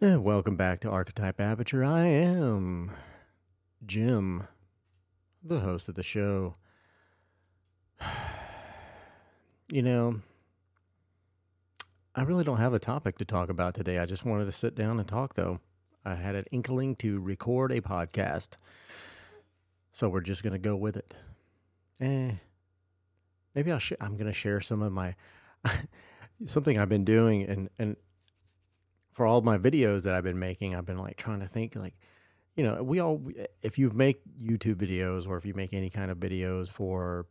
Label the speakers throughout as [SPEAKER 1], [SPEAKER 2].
[SPEAKER 1] And welcome back to Archetype Aperture. I am Jim, the host of the show. You know, I really don't have a topic to talk about today. I just wanted to sit down and talk, though. I had an inkling to record a podcast. So we're just going to go with it. Eh. Maybe I'll sh- I'm going to share some of my something I've been doing and and for all my videos that I've been making, I've been like trying to think like you know, we all if you make YouTube videos or if you make any kind of videos for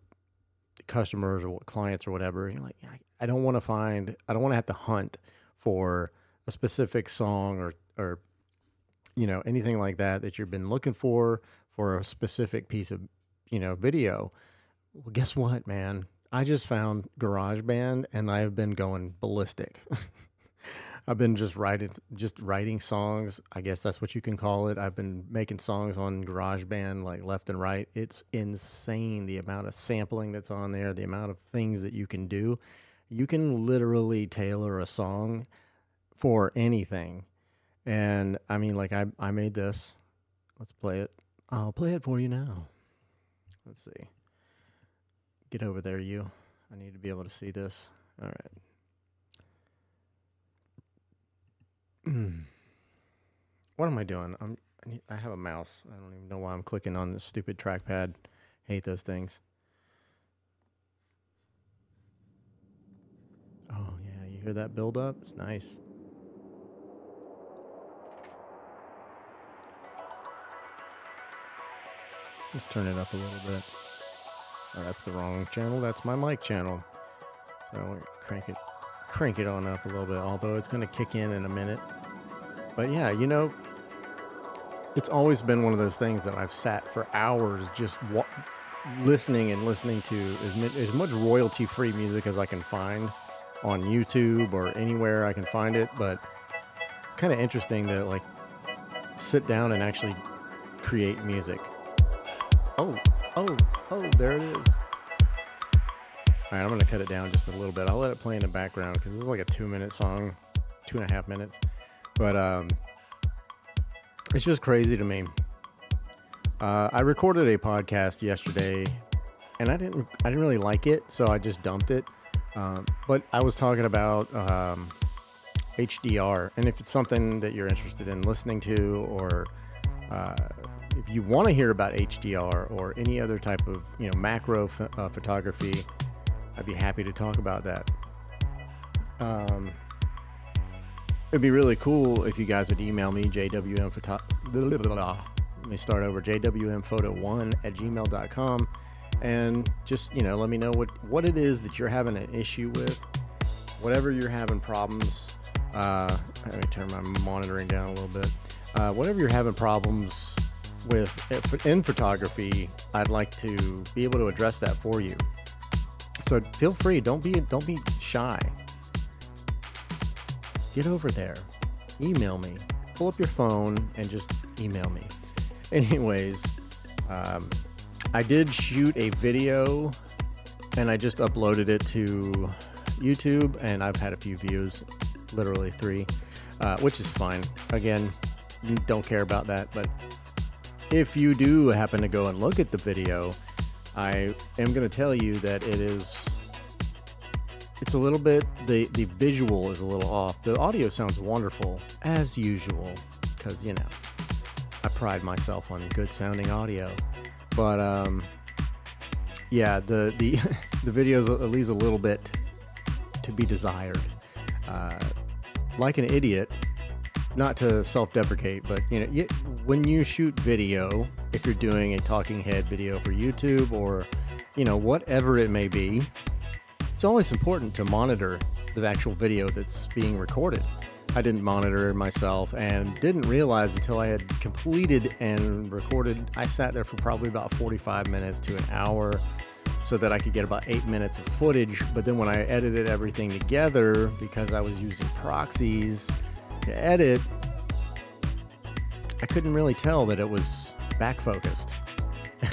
[SPEAKER 1] customers or clients or whatever, you're like I, don't want to find I don't want to have to hunt for a specific song or or you know anything like that that you've been looking for for a specific piece of you know video. Well guess what man? I just found garageband and i've been going ballistic i've been just writing just writing songs i guess that's what you can call it i've been making songs on garageband like left and right it's insane the amount of sampling that's on there the amount of things that you can do you can literally tailor a song for anything and I mean, like I I made this. Let's play it. I'll play it for you now. Let's see. Get over there, you. I need to be able to see this. All right. Hmm. what am I doing? I'm. I, need, I have a mouse. I don't even know why I'm clicking on this stupid trackpad. Hate those things. Oh yeah, you hear that build up? It's nice. Let's turn it up a little bit. Oh, that's the wrong channel. That's my mic channel. So crank it, crank it on up a little bit. Although it's going to kick in in a minute. But yeah, you know, it's always been one of those things that I've sat for hours just wa- listening and listening to as, as much royalty-free music as I can find on YouTube or anywhere I can find it. But it's kind of interesting to like sit down and actually create music. Oh, oh, oh, there it is. All right, I'm going to cut it down just a little bit. I'll let it play in the background because this is like a two minute song, two and a half minutes. But um, it's just crazy to me. Uh, I recorded a podcast yesterday, and I didn't, I didn't really like it, so I just dumped it. Um, but I was talking about um, HDR, and if it's something that you're interested in listening to, or uh, if you want to hear about HDR or any other type of you know macro uh, photography, I'd be happy to talk about that. Um, it'd be really cool if you guys would email me jwm photo. Let me start over jwmphoto1 at gmail.com and just you know let me know what what it is that you're having an issue with whatever you're having problems uh, let me turn my monitoring down a little bit uh, whatever you're having problems with in photography, I'd like to be able to address that for you. So feel free. Don't be don't be shy. Get over there. Email me. Pull up your phone and just email me. Anyways, um, I did shoot a video and I just uploaded it to YouTube, and I've had a few views, literally three, uh, which is fine. Again, don't care about that, but if you do happen to go and look at the video, I am going to tell you that it is it's a little bit the the visual is a little off. The audio sounds wonderful as usual cuz you know, I pride myself on good sounding audio. But um yeah, the the the video leaves a little bit to be desired. Uh, like an idiot, not to self-deprecate, but you know, when you shoot video, if you're doing a talking head video for YouTube or you know whatever it may be, it's always important to monitor the actual video that's being recorded. I didn't monitor myself and didn't realize until I had completed and recorded. I sat there for probably about 45 minutes to an hour so that I could get about eight minutes of footage. But then when I edited everything together, because I was using proxies, to edit, I couldn't really tell that it was back focused.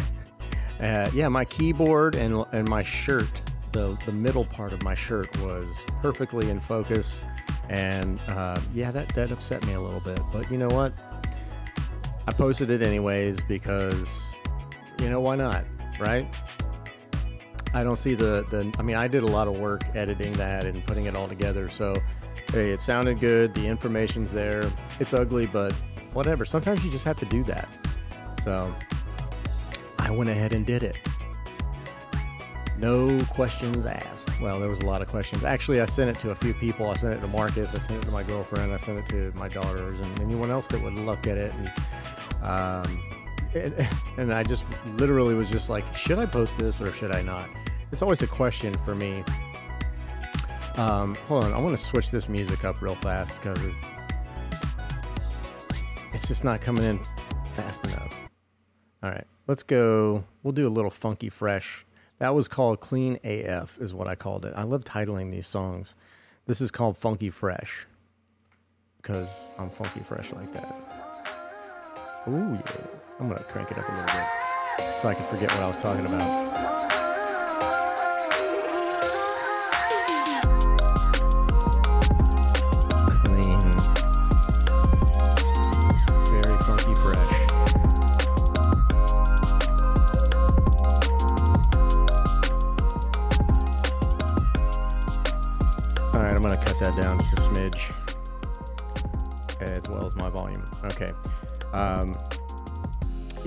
[SPEAKER 1] uh, yeah, my keyboard and and my shirt, the the middle part of my shirt was perfectly in focus, and uh, yeah, that that upset me a little bit. But you know what? I posted it anyways because you know why not, right? I don't see the the. I mean, I did a lot of work editing that and putting it all together. So, hey, it sounded good. The information's there. It's ugly, but whatever. Sometimes you just have to do that. So, I went ahead and did it. No questions asked. Well, there was a lot of questions. Actually, I sent it to a few people. I sent it to Marcus. I sent it to my girlfriend. I sent it to my daughters and anyone else that would look at it. And um, and, and I just literally was just like, should I post this or should I not? It's always a question for me. Um, hold on, I want to switch this music up real fast because it's just not coming in fast enough. All right, let's go. We'll do a little funky fresh. That was called Clean AF, is what I called it. I love titling these songs. This is called Funky Fresh because I'm funky fresh like that. Ooh, yeah. I'm going to crank it up a little bit so I can forget what I was talking about.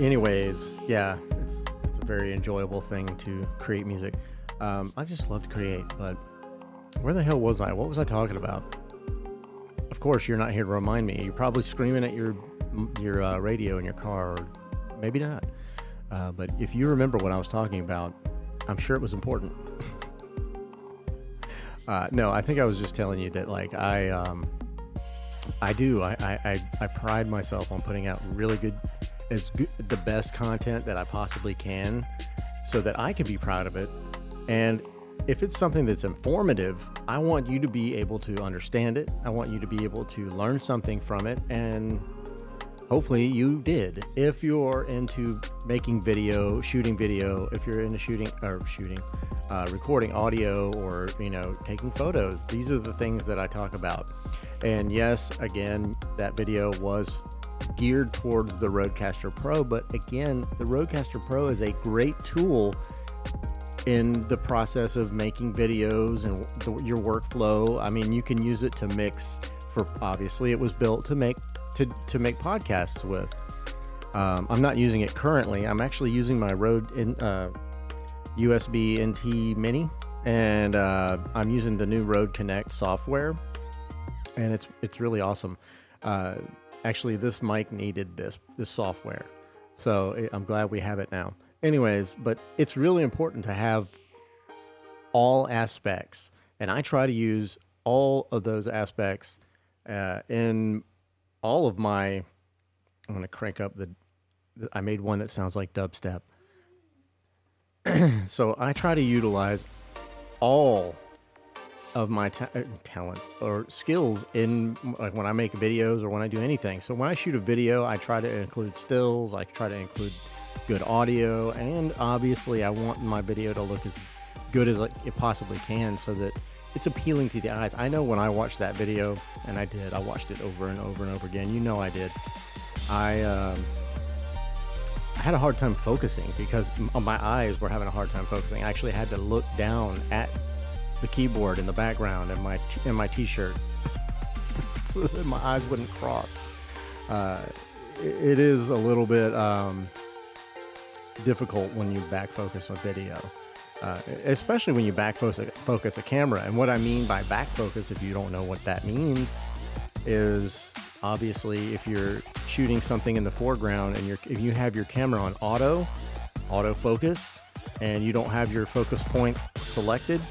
[SPEAKER 1] Anyways, yeah, it's, it's a very enjoyable thing to create music. Um, I just love to create, but where the hell was I? What was I talking about? Of course, you're not here to remind me. You're probably screaming at your your uh, radio in your car, or maybe not. Uh, but if you remember what I was talking about, I'm sure it was important. uh, no, I think I was just telling you that, like, I um, I do. I, I, I pride myself on putting out really good as good, the best content that I possibly can so that I can be proud of it. And if it's something that's informative, I want you to be able to understand it. I want you to be able to learn something from it. And hopefully you did. If you're into making video, shooting video, if you're into shooting or shooting, uh, recording audio, or, you know, taking photos, these are the things that I talk about. And yes, again, that video was geared towards the Rodecaster Pro. But again, the Rodecaster Pro is a great tool in the process of making videos and the, your workflow. I mean, you can use it to mix. For obviously, it was built to make to to make podcasts with. Um, I'm not using it currently. I'm actually using my Rode in, uh, USB NT Mini, and uh, I'm using the new Rode Connect software, and it's it's really awesome. Uh, actually this mic needed this this software. So i'm glad we have it now. Anyways but it's really important to have all aspects and i try to use all of those aspects uh, in all of my i'm going to crank up the i made one that sounds like dubstep. So i try to utilize all of my ta- uh, talents or skills in like when I make videos or when I do anything. So when I shoot a video, I try to include stills, I try to include good audio, and obviously I want my video to look as good as it possibly can so that it's appealing to the eyes. I know when I watched that video, and I did, I watched it over and over and over again. You know I did. I um, I had a hard time focusing because my eyes were having a hard time focusing. I actually had to look down at the keyboard in the background and my t- in my t-shirt so that my eyes wouldn't cross. Uh, it is a little bit um, difficult when you back focus a video, uh, especially when you back focus, focus a camera. And what I mean by back focus, if you don't know what that means, is obviously if you're shooting something in the foreground and you're if you have your camera on auto, autofocus, and you don't have your focus point selected,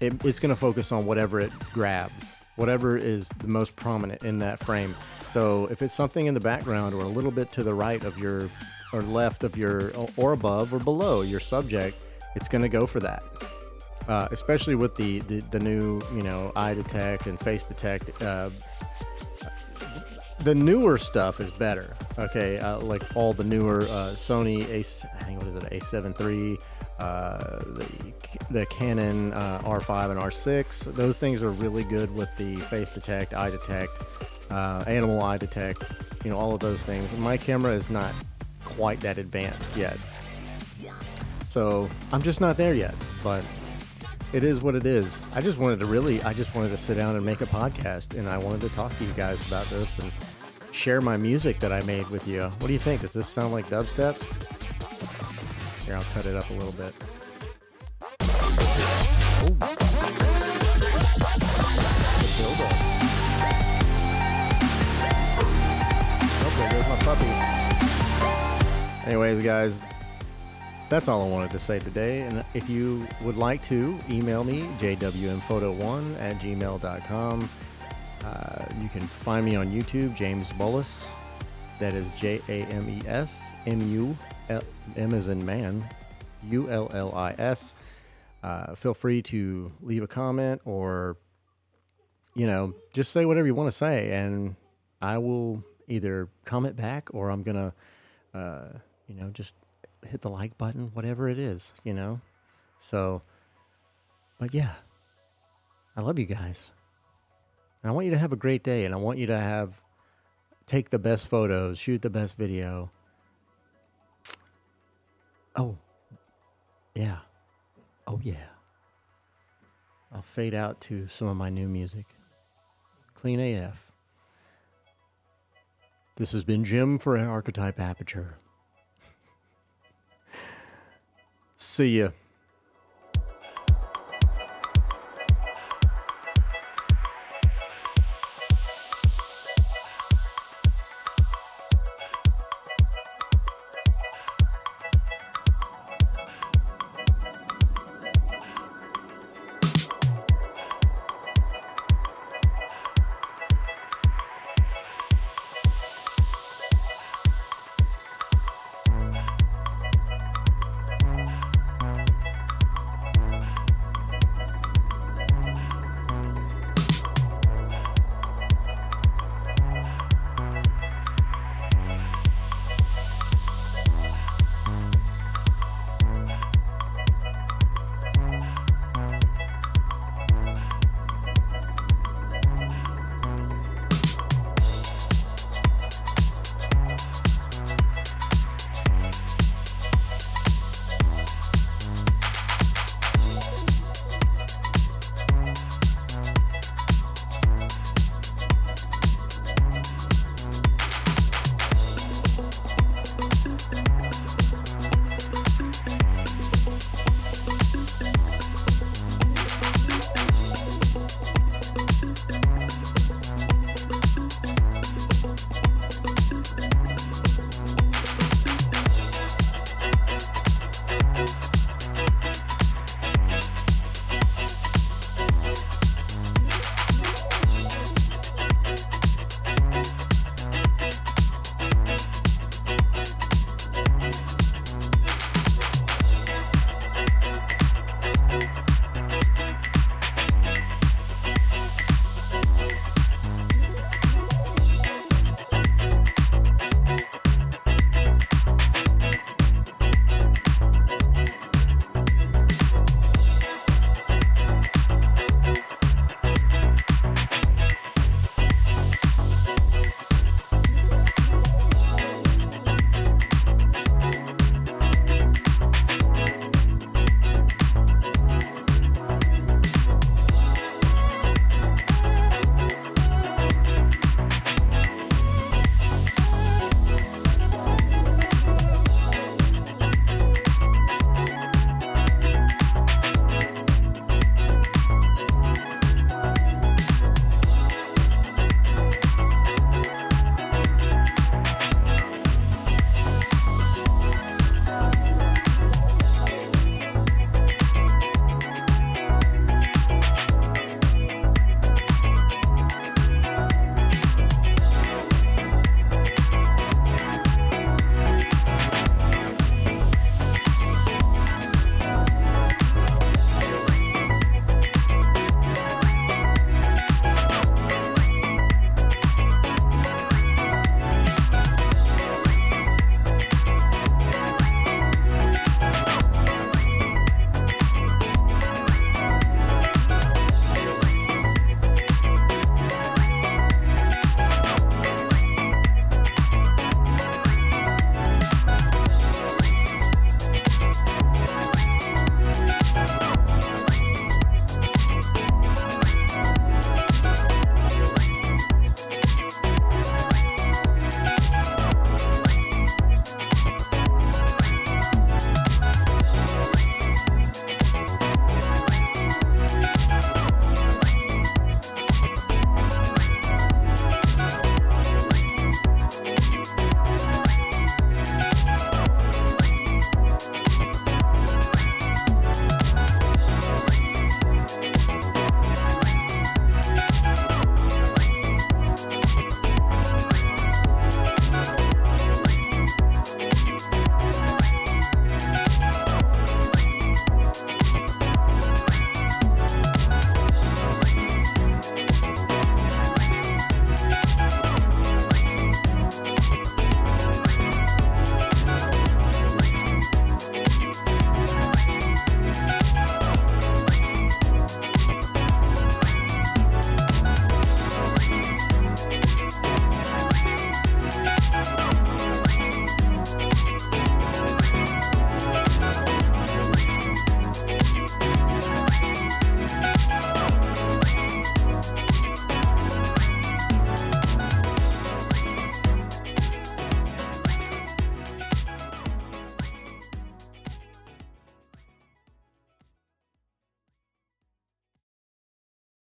[SPEAKER 1] it, it's going to focus on whatever it grabs, whatever is the most prominent in that frame. So if it's something in the background or a little bit to the right of your, or left of your, or above or below your subject, it's going to go for that. Uh, especially with the, the, the new, you know, eye detect and face detect. Uh, the newer stuff is better. Okay, uh, like all the newer uh, Sony A, I think what is it, A7 III uh, the the Canon uh, R5 and R6. Those things are really good with the face detect, eye detect, uh, animal eye detect. You know all of those things. My camera is not quite that advanced yet, so I'm just not there yet. But it is what it is. I just wanted to really, I just wanted to sit down and make a podcast, and I wanted to talk to you guys about this and share my music that I made with you. What do you think? Does this sound like dubstep? Here, I'll cut it up a little bit. Okay, there's my puppy. Anyways, guys, that's all I wanted to say today. And if you would like to, email me, jwmphoto1 at gmail.com. Uh, you can find me on YouTube, James Mullis. That is J A M E S M U M as in man, U L L I S. Uh, feel free to leave a comment or, you know, just say whatever you want to say, and I will either comment back or I'm gonna, uh, you know, just hit the like button, whatever it is, you know. So, but yeah, I love you guys. And I want you to have a great day, and I want you to have take the best photos, shoot the best video. Oh, yeah. Oh, yeah. I'll fade out to some of my new music. Clean AF. This has been Jim for Archetype Aperture. See ya.